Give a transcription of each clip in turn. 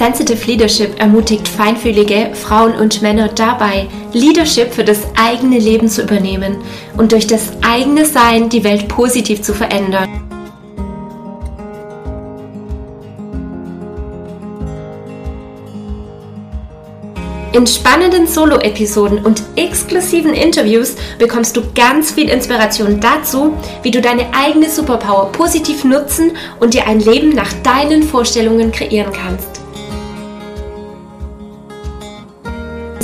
Sensitive Leadership ermutigt feinfühlige Frauen und Männer dabei, Leadership für das eigene Leben zu übernehmen und durch das eigene Sein die Welt positiv zu verändern. In spannenden Solo-Episoden und exklusiven Interviews bekommst du ganz viel Inspiration dazu, wie du deine eigene Superpower positiv nutzen und dir ein Leben nach deinen Vorstellungen kreieren kannst.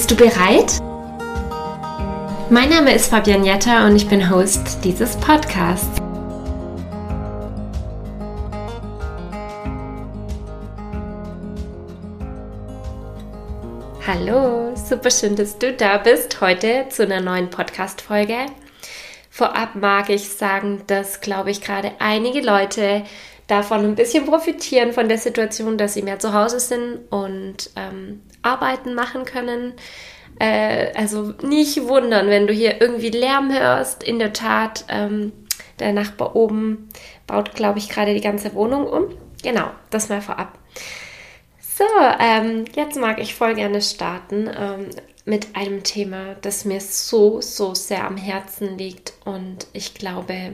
Bist du bereit? Mein Name ist Fabian Jetta und ich bin Host dieses Podcasts. Hallo, super schön, dass du da bist heute zu einer neuen Podcast-Folge. Vorab mag ich sagen, dass, glaube ich, gerade einige Leute davon ein bisschen profitieren von der Situation, dass sie mehr zu Hause sind und ähm, Arbeiten machen können. Äh, also nicht wundern, wenn du hier irgendwie Lärm hörst. In der Tat, ähm, der Nachbar oben baut, glaube ich, gerade die ganze Wohnung um. Genau, das mal vorab. So, ähm, jetzt mag ich voll gerne starten ähm, mit einem Thema, das mir so, so sehr am Herzen liegt. Und ich glaube,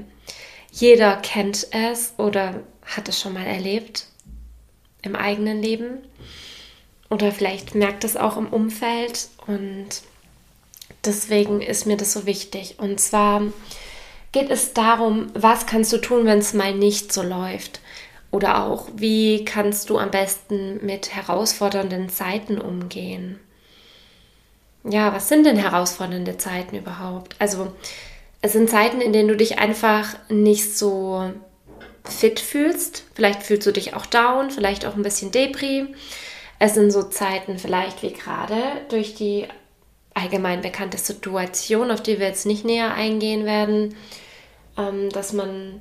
jeder kennt es oder hat es schon mal erlebt im eigenen Leben oder vielleicht merkt es auch im Umfeld und deswegen ist mir das so wichtig. Und zwar geht es darum, was kannst du tun, wenn es mal nicht so läuft? Oder auch, wie kannst du am besten mit herausfordernden Zeiten umgehen? Ja, was sind denn herausfordernde Zeiten überhaupt? Also, es sind Zeiten, in denen du dich einfach nicht so fit fühlst. Vielleicht fühlst du dich auch down, vielleicht auch ein bisschen Depri. Es sind so Zeiten vielleicht wie gerade durch die allgemein bekannte Situation, auf die wir jetzt nicht näher eingehen werden, ähm, dass man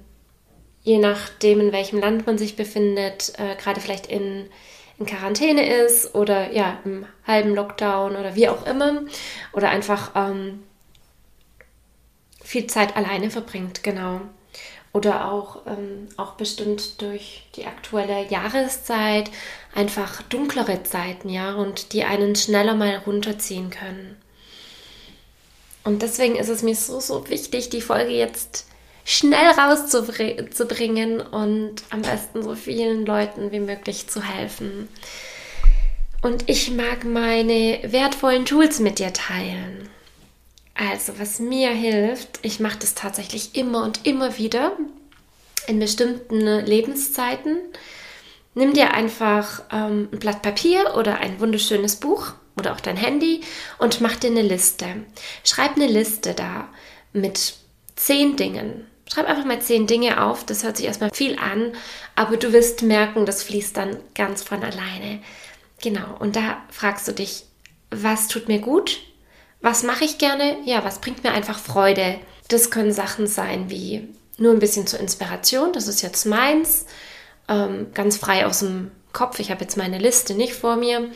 je nachdem, in welchem Land man sich befindet, äh, gerade vielleicht in, in Quarantäne ist oder ja, im halben Lockdown oder wie auch immer oder einfach ähm, viel Zeit alleine verbringt, genau oder auch, ähm, auch bestimmt durch die aktuelle Jahreszeit einfach dunklere Zeiten, ja, und die einen schneller mal runterziehen können. Und deswegen ist es mir so, so wichtig, die Folge jetzt schnell rauszubringen und am besten so vielen Leuten wie möglich zu helfen. Und ich mag meine wertvollen Tools mit dir teilen. Also, was mir hilft, ich mache das tatsächlich immer und immer wieder in bestimmten Lebenszeiten. Nimm dir einfach ähm, ein Blatt Papier oder ein wunderschönes Buch oder auch dein Handy und mach dir eine Liste. Schreib eine Liste da mit zehn Dingen. Schreib einfach mal zehn Dinge auf. Das hört sich erstmal viel an, aber du wirst merken, das fließt dann ganz von alleine. Genau. Und da fragst du dich, was tut mir gut? Was mache ich gerne? Ja, was bringt mir einfach Freude? Das können Sachen sein wie nur ein bisschen zur Inspiration, das ist jetzt meins, ähm, ganz frei aus dem Kopf. Ich habe jetzt meine Liste nicht vor mir.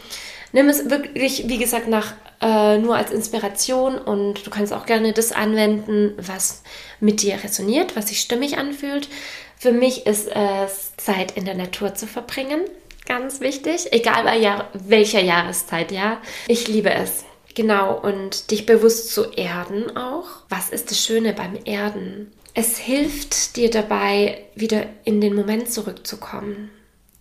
Nimm es wirklich, wie gesagt, nach äh, nur als Inspiration und du kannst auch gerne das anwenden, was mit dir resoniert, was sich stimmig anfühlt. Für mich ist es Zeit in der Natur zu verbringen. Ganz wichtig, egal bei Jahr welcher Jahreszeit, ja. Ich liebe es. Genau, und dich bewusst zu erden auch. Was ist das Schöne beim Erden? Es hilft dir dabei, wieder in den Moment zurückzukommen.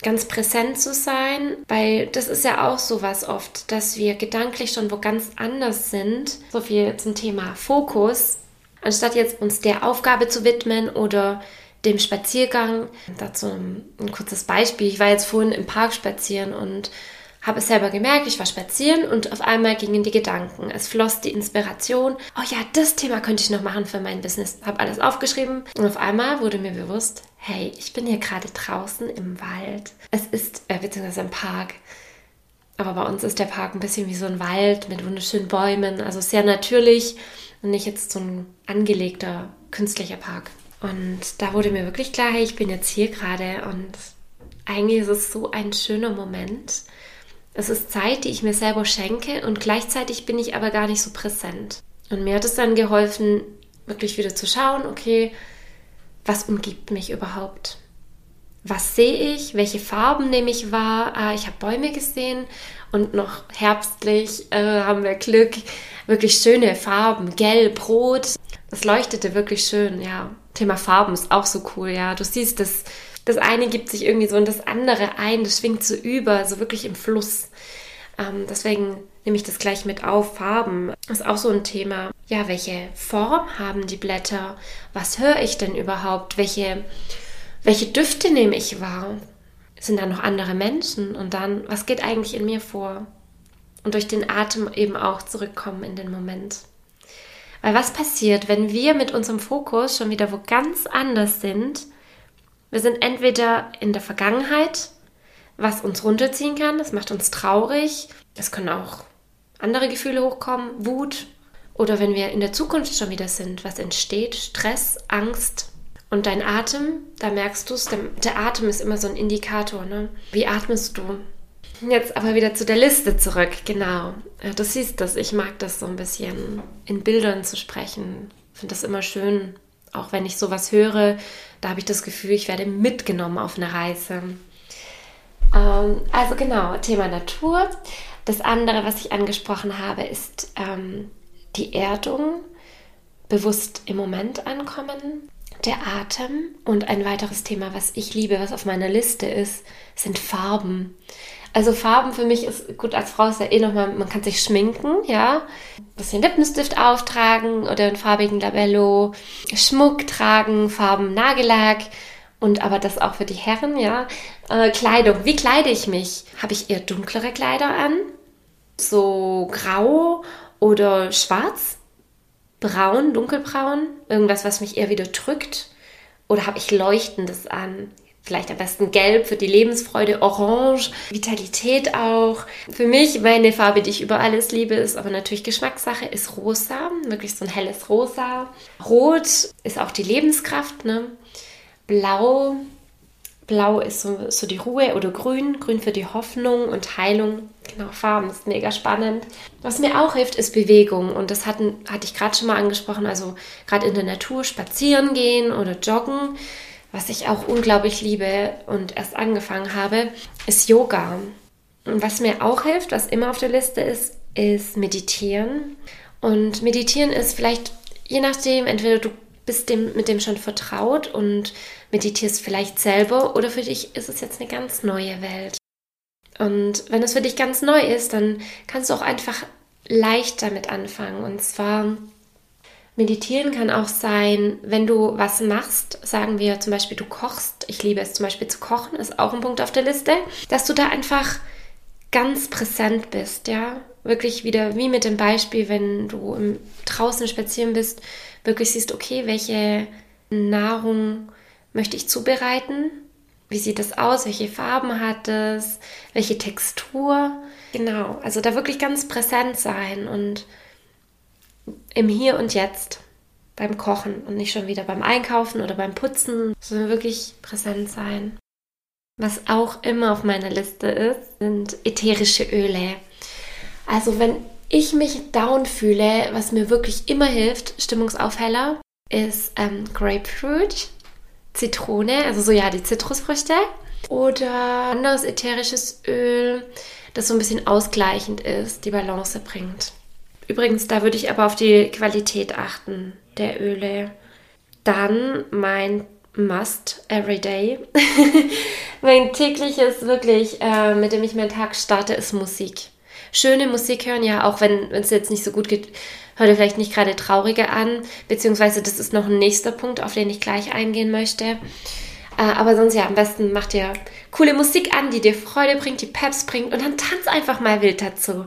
Ganz präsent zu sein, weil das ist ja auch so was oft, dass wir gedanklich schon wo ganz anders sind. So viel zum Thema Fokus. Anstatt jetzt uns der Aufgabe zu widmen oder dem Spaziergang. Dazu ein kurzes Beispiel. Ich war jetzt vorhin im Park spazieren und habe es selber gemerkt, ich war spazieren und auf einmal gingen die Gedanken. Es floss die Inspiration. Oh ja, das Thema könnte ich noch machen für mein Business. Habe alles aufgeschrieben und auf einmal wurde mir bewusst, hey, ich bin hier gerade draußen im Wald. Es ist, äh, beziehungsweise im Park. Aber bei uns ist der Park ein bisschen wie so ein Wald mit wunderschönen Bäumen. Also sehr natürlich und nicht jetzt so ein angelegter künstlicher Park. Und da wurde mir wirklich klar, hey, ich bin jetzt hier gerade und eigentlich ist es so ein schöner Moment es ist Zeit, die ich mir selber schenke und gleichzeitig bin ich aber gar nicht so präsent. Und mir hat es dann geholfen, wirklich wieder zu schauen, okay, was umgibt mich überhaupt? was sehe ich, welche Farben nehme ich wahr. Ah, ich habe Bäume gesehen und noch herbstlich äh, haben wir Glück. Wirklich schöne Farben, gelb, rot. Das leuchtete wirklich schön, ja. Thema Farben ist auch so cool, ja. Du siehst, das, das eine gibt sich irgendwie so in das andere ein, das schwingt so über, so wirklich im Fluss. Ähm, deswegen nehme ich das gleich mit auf. Farben ist auch so ein Thema. Ja, welche Form haben die Blätter? Was höre ich denn überhaupt? Welche welche Düfte nehme ich wahr? Sind da noch andere Menschen? Und dann, was geht eigentlich in mir vor? Und durch den Atem eben auch zurückkommen in den Moment. Weil was passiert, wenn wir mit unserem Fokus schon wieder wo ganz anders sind? Wir sind entweder in der Vergangenheit, was uns runterziehen kann, das macht uns traurig, es können auch andere Gefühle hochkommen, Wut, oder wenn wir in der Zukunft schon wieder sind, was entsteht, Stress, Angst, und dein Atem, da merkst du es, der, der, Atem ist immer so ein Indikator. Ne? Wie atmest du? Jetzt aber wieder zu der Liste zurück. Genau. Ja, du siehst das. Ich mag das so ein bisschen in Bildern zu sprechen. Ich finde das immer schön. Auch wenn ich sowas höre, da habe ich das Gefühl, ich werde mitgenommen auf eine Reise. Ähm, also genau, Thema Natur. Das andere, was ich angesprochen habe, ist ähm, die Erdung. Bewusst im Moment ankommen der Atem und ein weiteres Thema, was ich liebe, was auf meiner Liste ist, sind Farben. Also Farben für mich ist gut als Frau ist ja eh nochmal, man kann sich schminken, ja, ein bisschen Lippenstift auftragen oder einen farbigen Labello, Schmuck tragen, Farben Nagellack und aber das auch für die Herren, ja. Äh, Kleidung, wie kleide ich mich? Habe ich eher dunklere Kleider an? So grau oder schwarz? Braun, dunkelbraun, irgendwas, was mich eher wieder drückt? Oder habe ich Leuchtendes an? Vielleicht am besten gelb für die Lebensfreude, orange, Vitalität auch. Für mich, meine Farbe, die ich über alles liebe, ist aber natürlich Geschmackssache, ist rosa, wirklich so ein helles Rosa. Rot ist auch die Lebenskraft, ne? Blau Blau ist so, so die Ruhe oder Grün, Grün für die Hoffnung und Heilung. Genau, Farben ist mega spannend. Was mir auch hilft, ist Bewegung. Und das hatten, hatte ich gerade schon mal angesprochen. Also gerade in der Natur spazieren gehen oder joggen. Was ich auch unglaublich liebe und erst angefangen habe, ist Yoga. Und was mir auch hilft, was immer auf der Liste ist, ist Meditieren. Und Meditieren ist vielleicht, je nachdem, entweder du bist dem, mit dem schon vertraut und meditierst vielleicht selber oder für dich ist es jetzt eine ganz neue Welt. Und wenn es für dich ganz neu ist, dann kannst du auch einfach leicht damit anfangen. Und zwar meditieren kann auch sein, wenn du was machst, sagen wir zum Beispiel, du kochst. Ich liebe es zum Beispiel zu kochen, ist auch ein Punkt auf der Liste, dass du da einfach ganz präsent bist, ja. Wirklich wieder wie mit dem Beispiel, wenn du draußen spazieren bist, wirklich siehst, okay, welche Nahrung möchte ich zubereiten? Wie sieht es aus? Welche Farben hat es? Welche Textur? Genau, also da wirklich ganz präsent sein und im Hier und Jetzt beim Kochen und nicht schon wieder beim Einkaufen oder beim Putzen, sondern wirklich präsent sein. Was auch immer auf meiner Liste ist, sind ätherische Öle. Also wenn ich mich down fühle, was mir wirklich immer hilft, Stimmungsaufheller, ist ähm, Grapefruit, Zitrone, also so ja, die Zitrusfrüchte oder anderes ätherisches Öl, das so ein bisschen ausgleichend ist, die Balance bringt. Übrigens, da würde ich aber auf die Qualität achten der Öle. Dann mein Must Everyday. mein tägliches wirklich, äh, mit dem ich meinen Tag starte, ist Musik schöne Musik hören, ja, auch wenn es jetzt nicht so gut geht, hört ihr vielleicht nicht gerade traurige an, beziehungsweise das ist noch ein nächster Punkt, auf den ich gleich eingehen möchte. Äh, aber sonst ja, am besten macht ihr coole Musik an, die dir Freude bringt, die Peps bringt und dann tanz einfach mal wild dazu.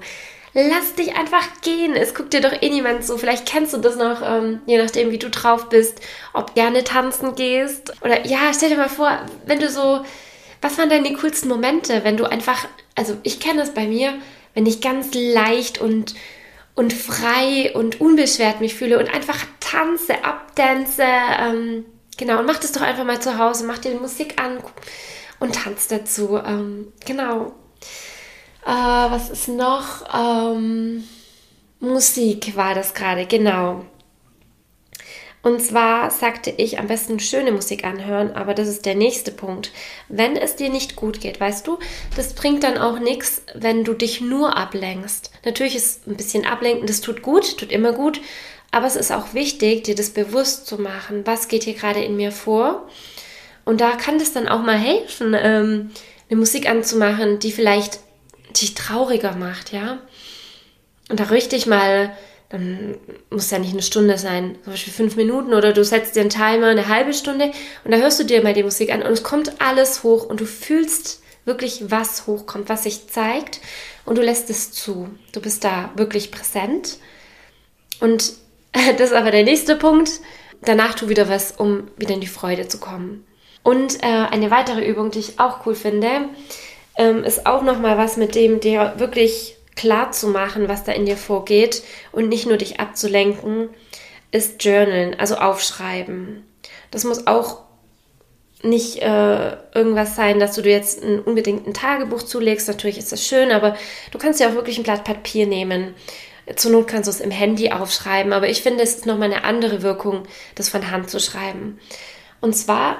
Lass dich einfach gehen. Es guckt dir doch eh niemand so. Vielleicht kennst du das noch, ähm, je nachdem, wie du drauf bist, ob gerne tanzen gehst. Oder ja, stell dir mal vor, wenn du so, was waren deine coolsten Momente, wenn du einfach, also ich kenne es bei mir, wenn ich ganz leicht und, und frei und unbeschwert mich fühle und einfach tanze, abdance, ähm, genau, und mach das doch einfach mal zu Hause, mach dir Musik an und tanz dazu, ähm, genau. Äh, was ist noch? Ähm, Musik war das gerade, genau. Und zwar sagte ich, am besten schöne Musik anhören, aber das ist der nächste Punkt. Wenn es dir nicht gut geht, weißt du, das bringt dann auch nichts, wenn du dich nur ablenkst. Natürlich ist ein bisschen ablenken, das tut gut, tut immer gut, aber es ist auch wichtig, dir das bewusst zu machen, was geht hier gerade in mir vor. Und da kann das dann auch mal helfen, ähm, eine Musik anzumachen, die vielleicht dich trauriger macht, ja. Und da richtig mal dann muss ja nicht eine Stunde sein, zum Beispiel fünf Minuten oder du setzt dir einen Timer eine halbe Stunde und da hörst du dir mal die Musik an und es kommt alles hoch und du fühlst wirklich, was hochkommt, was sich zeigt und du lässt es zu. Du bist da wirklich präsent und das ist aber der nächste Punkt. Danach tu wieder was, um wieder in die Freude zu kommen. Und äh, eine weitere Übung, die ich auch cool finde, ähm, ist auch nochmal was, mit dem dir wirklich klar zu machen, was da in dir vorgeht und nicht nur dich abzulenken, ist Journalen, also aufschreiben. Das muss auch nicht äh, irgendwas sein, dass du dir jetzt ein, unbedingt ein Tagebuch zulegst. Natürlich ist das schön, aber du kannst ja auch wirklich ein Blatt Papier nehmen. Zur Not kannst du es im Handy aufschreiben, aber ich finde, es ist nochmal eine andere Wirkung, das von Hand zu schreiben. Und zwar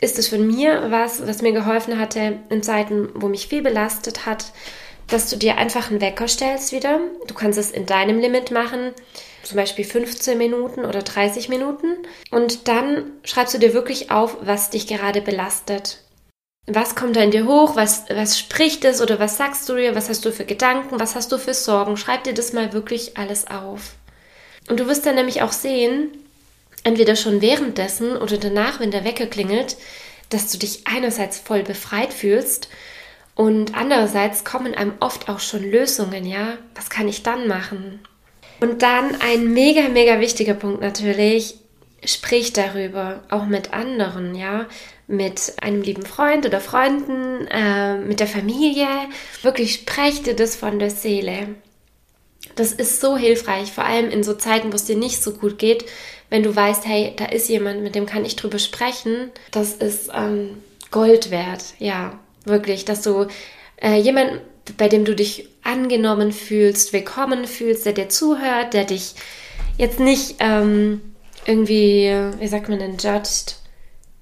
ist es von mir was, was mir geholfen hatte in Zeiten, wo mich viel belastet hat, dass du dir einfach einen Wecker stellst wieder. Du kannst es in deinem Limit machen, zum Beispiel 15 Minuten oder 30 Minuten. Und dann schreibst du dir wirklich auf, was dich gerade belastet. Was kommt da in dir hoch? Was, was spricht es oder was sagst du dir? Was hast du für Gedanken? Was hast du für Sorgen? Schreib dir das mal wirklich alles auf. Und du wirst dann nämlich auch sehen, entweder schon währenddessen oder danach, wenn der Wecker klingelt, dass du dich einerseits voll befreit fühlst und andererseits kommen einem oft auch schon Lösungen, ja? Was kann ich dann machen? Und dann ein mega, mega wichtiger Punkt natürlich, sprich darüber, auch mit anderen, ja? Mit einem lieben Freund oder Freunden, äh, mit der Familie. Wirklich sprecht dir das von der Seele. Das ist so hilfreich, vor allem in so Zeiten, wo es dir nicht so gut geht, wenn du weißt, hey, da ist jemand, mit dem kann ich drüber sprechen. Das ist ähm, Gold wert, ja wirklich, dass du äh, jemanden, bei dem du dich angenommen fühlst, willkommen fühlst, der dir zuhört, der dich jetzt nicht ähm, irgendwie, wie sagt man denn, judged,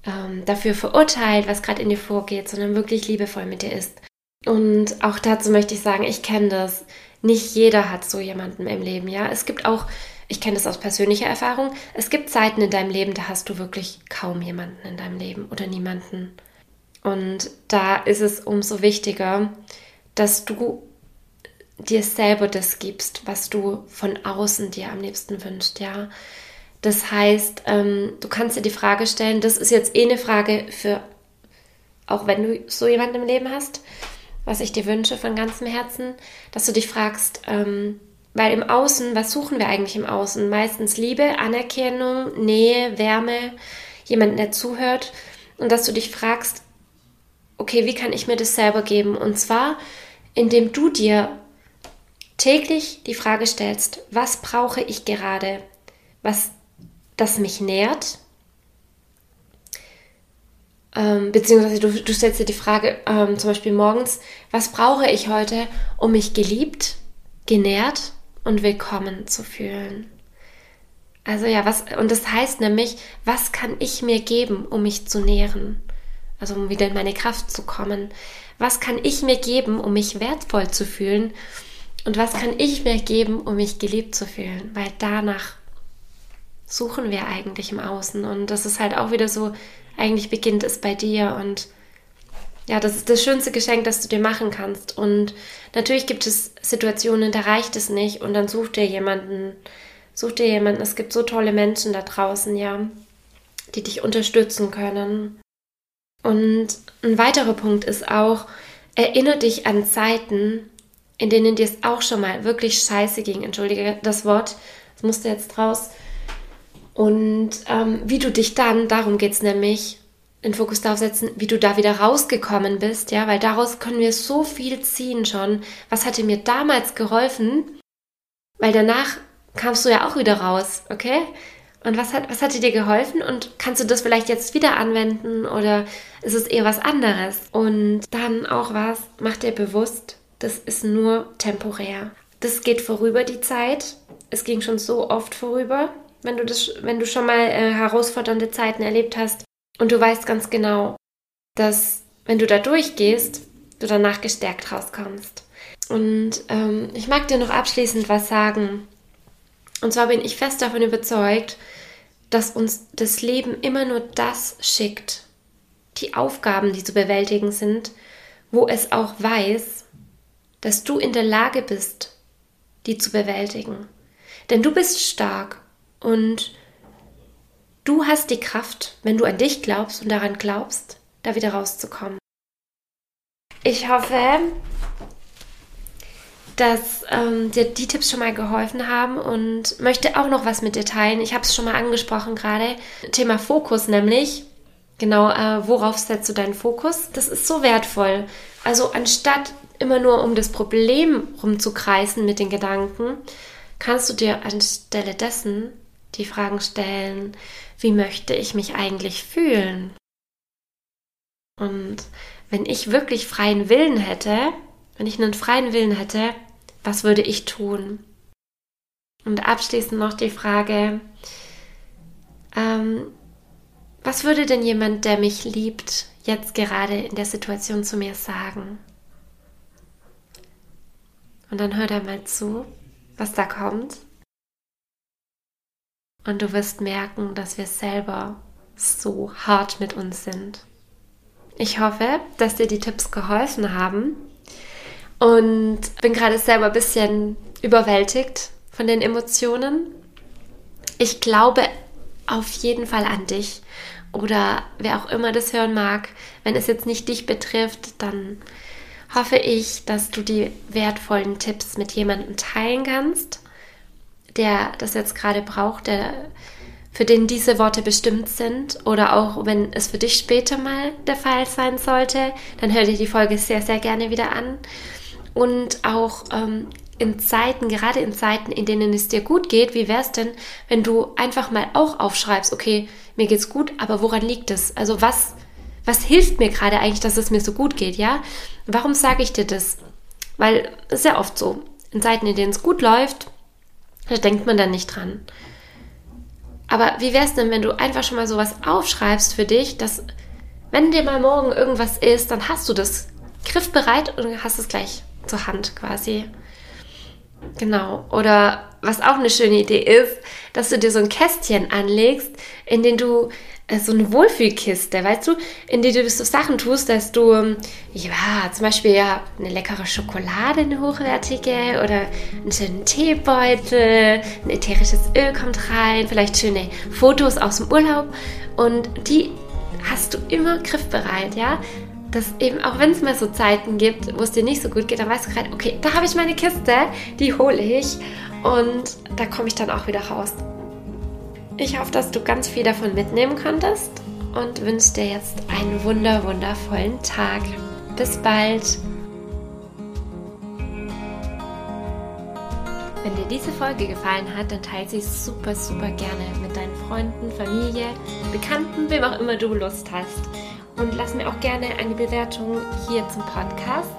ähm, dafür verurteilt, was gerade in dir vorgeht, sondern wirklich liebevoll mit dir ist. Und auch dazu möchte ich sagen, ich kenne das. Nicht jeder hat so jemanden im Leben, ja. Es gibt auch, ich kenne das aus persönlicher Erfahrung, es gibt Zeiten in deinem Leben, da hast du wirklich kaum jemanden in deinem Leben oder niemanden. Und da ist es umso wichtiger, dass du dir selber das gibst, was du von außen dir am liebsten wünschst, ja. Das heißt, ähm, du kannst dir die Frage stellen, das ist jetzt eh eine Frage für, auch wenn du so jemanden im Leben hast, was ich dir wünsche von ganzem Herzen, dass du dich fragst, ähm, weil im Außen, was suchen wir eigentlich im Außen? Meistens Liebe, Anerkennung, Nähe, Wärme, jemanden, der zuhört. Und dass du dich fragst, okay, wie kann ich mir das selber geben? Und zwar, indem du dir täglich die Frage stellst, was brauche ich gerade, was das mich nährt? Ähm, beziehungsweise du, du, stellst dir die Frage ähm, zum Beispiel morgens, was brauche ich heute, um mich geliebt, genährt und willkommen zu fühlen? Also ja, was, und das heißt nämlich, was kann ich mir geben, um mich zu nähren? Also um wieder in meine Kraft zu kommen. Was kann ich mir geben, um mich wertvoll zu fühlen? Und was kann ich mir geben, um mich geliebt zu fühlen? Weil danach suchen wir eigentlich im Außen. Und das ist halt auch wieder so, eigentlich beginnt es bei dir. Und ja, das ist das schönste Geschenk, das du dir machen kannst. Und natürlich gibt es Situationen, da reicht es nicht. Und dann such dir jemanden, such dir jemanden. Es gibt so tolle Menschen da draußen, ja, die dich unterstützen können. Und ein weiterer Punkt ist auch, erinnere dich an Zeiten, in denen dir es auch schon mal wirklich scheiße ging. Entschuldige das Wort, das musste jetzt raus. Und ähm, wie du dich dann, darum geht es nämlich, den Fokus darauf setzen, wie du da wieder rausgekommen bist, ja, weil daraus können wir so viel ziehen schon. Was hatte mir damals geholfen? Weil danach kamst du ja auch wieder raus, okay? Und was hat, was hat dir geholfen? Und kannst du das vielleicht jetzt wieder anwenden oder ist es eher was anderes? Und dann auch was, mach dir bewusst, das ist nur temporär. Das geht vorüber die Zeit. Es ging schon so oft vorüber. wenn du das, wenn du schon mal äh, herausfordernde Zeiten erlebt hast und du weißt ganz genau, dass wenn du da durchgehst, du danach gestärkt rauskommst. Und ähm, ich mag dir noch abschließend was sagen. Und zwar bin ich fest davon überzeugt, dass uns das Leben immer nur das schickt, die Aufgaben, die zu bewältigen sind, wo es auch weiß, dass du in der Lage bist, die zu bewältigen. Denn du bist stark und du hast die Kraft, wenn du an dich glaubst und daran glaubst, da wieder rauszukommen. Ich hoffe, dass ähm, dir die Tipps schon mal geholfen haben und möchte auch noch was mit dir teilen. Ich habe es schon mal angesprochen gerade. Thema Fokus nämlich. Genau, äh, worauf setzt du deinen Fokus? Das ist so wertvoll. Also anstatt immer nur um das Problem rumzukreisen mit den Gedanken, kannst du dir anstelle dessen die Fragen stellen, wie möchte ich mich eigentlich fühlen? Und wenn ich wirklich freien Willen hätte, wenn ich einen freien Willen hätte, was würde ich tun? Und abschließend noch die Frage, ähm, was würde denn jemand, der mich liebt, jetzt gerade in der Situation zu mir sagen? Und dann hör da mal zu, was da kommt. Und du wirst merken, dass wir selber so hart mit uns sind. Ich hoffe, dass dir die Tipps geholfen haben und bin gerade selber ein bisschen überwältigt von den Emotionen. Ich glaube auf jeden Fall an dich oder wer auch immer das hören mag. Wenn es jetzt nicht dich betrifft, dann hoffe ich, dass du die wertvollen Tipps mit jemandem teilen kannst, der das jetzt gerade braucht, der für den diese Worte bestimmt sind oder auch wenn es für dich später mal der Fall sein sollte, dann hör dir die Folge sehr, sehr gerne wieder an. Und auch ähm, in Zeiten, gerade in Zeiten, in denen es dir gut geht, wie wäre es denn, wenn du einfach mal auch aufschreibst, okay, mir geht's gut, aber woran liegt es? Also was, was hilft mir gerade eigentlich, dass es mir so gut geht, ja? Warum sage ich dir das? Weil es ist ja oft so, in Zeiten, in denen es gut läuft, da denkt man dann nicht dran. Aber wie wäre es denn, wenn du einfach schon mal sowas aufschreibst für dich, dass wenn dir mal morgen irgendwas ist, dann hast du das griffbereit und hast es gleich zur Hand quasi. Genau. Oder was auch eine schöne Idee ist, dass du dir so ein Kästchen anlegst, in dem du äh, so eine Wohlfühlkiste, weißt du, in die du so Sachen tust, dass du, ähm, ja, zum Beispiel ja, eine leckere Schokolade, eine hochwertige oder einen schönen Teebeutel, ein ätherisches Öl kommt rein, vielleicht schöne Fotos aus dem Urlaub und die hast du immer griffbereit, ja dass eben auch wenn es mal so Zeiten gibt, wo es dir nicht so gut geht, dann weißt du gerade, okay, da habe ich meine Kiste, die hole ich und da komme ich dann auch wieder raus. Ich hoffe, dass du ganz viel davon mitnehmen konntest und wünsche dir jetzt einen wunder wundervollen Tag. Bis bald. Wenn dir diese Folge gefallen hat, dann teile sie super, super gerne mit deinen Freunden, Familie, Bekannten, wem auch immer du Lust hast und lass mir auch gerne eine Bewertung hier zum Podcast.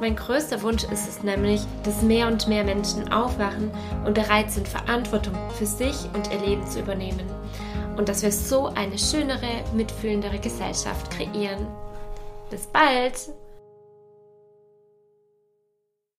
Mein größter Wunsch ist es nämlich, dass mehr und mehr Menschen aufwachen und bereit sind, Verantwortung für sich und ihr Leben zu übernehmen. Und dass wir so eine schönere, mitfühlendere Gesellschaft kreieren. Bis bald!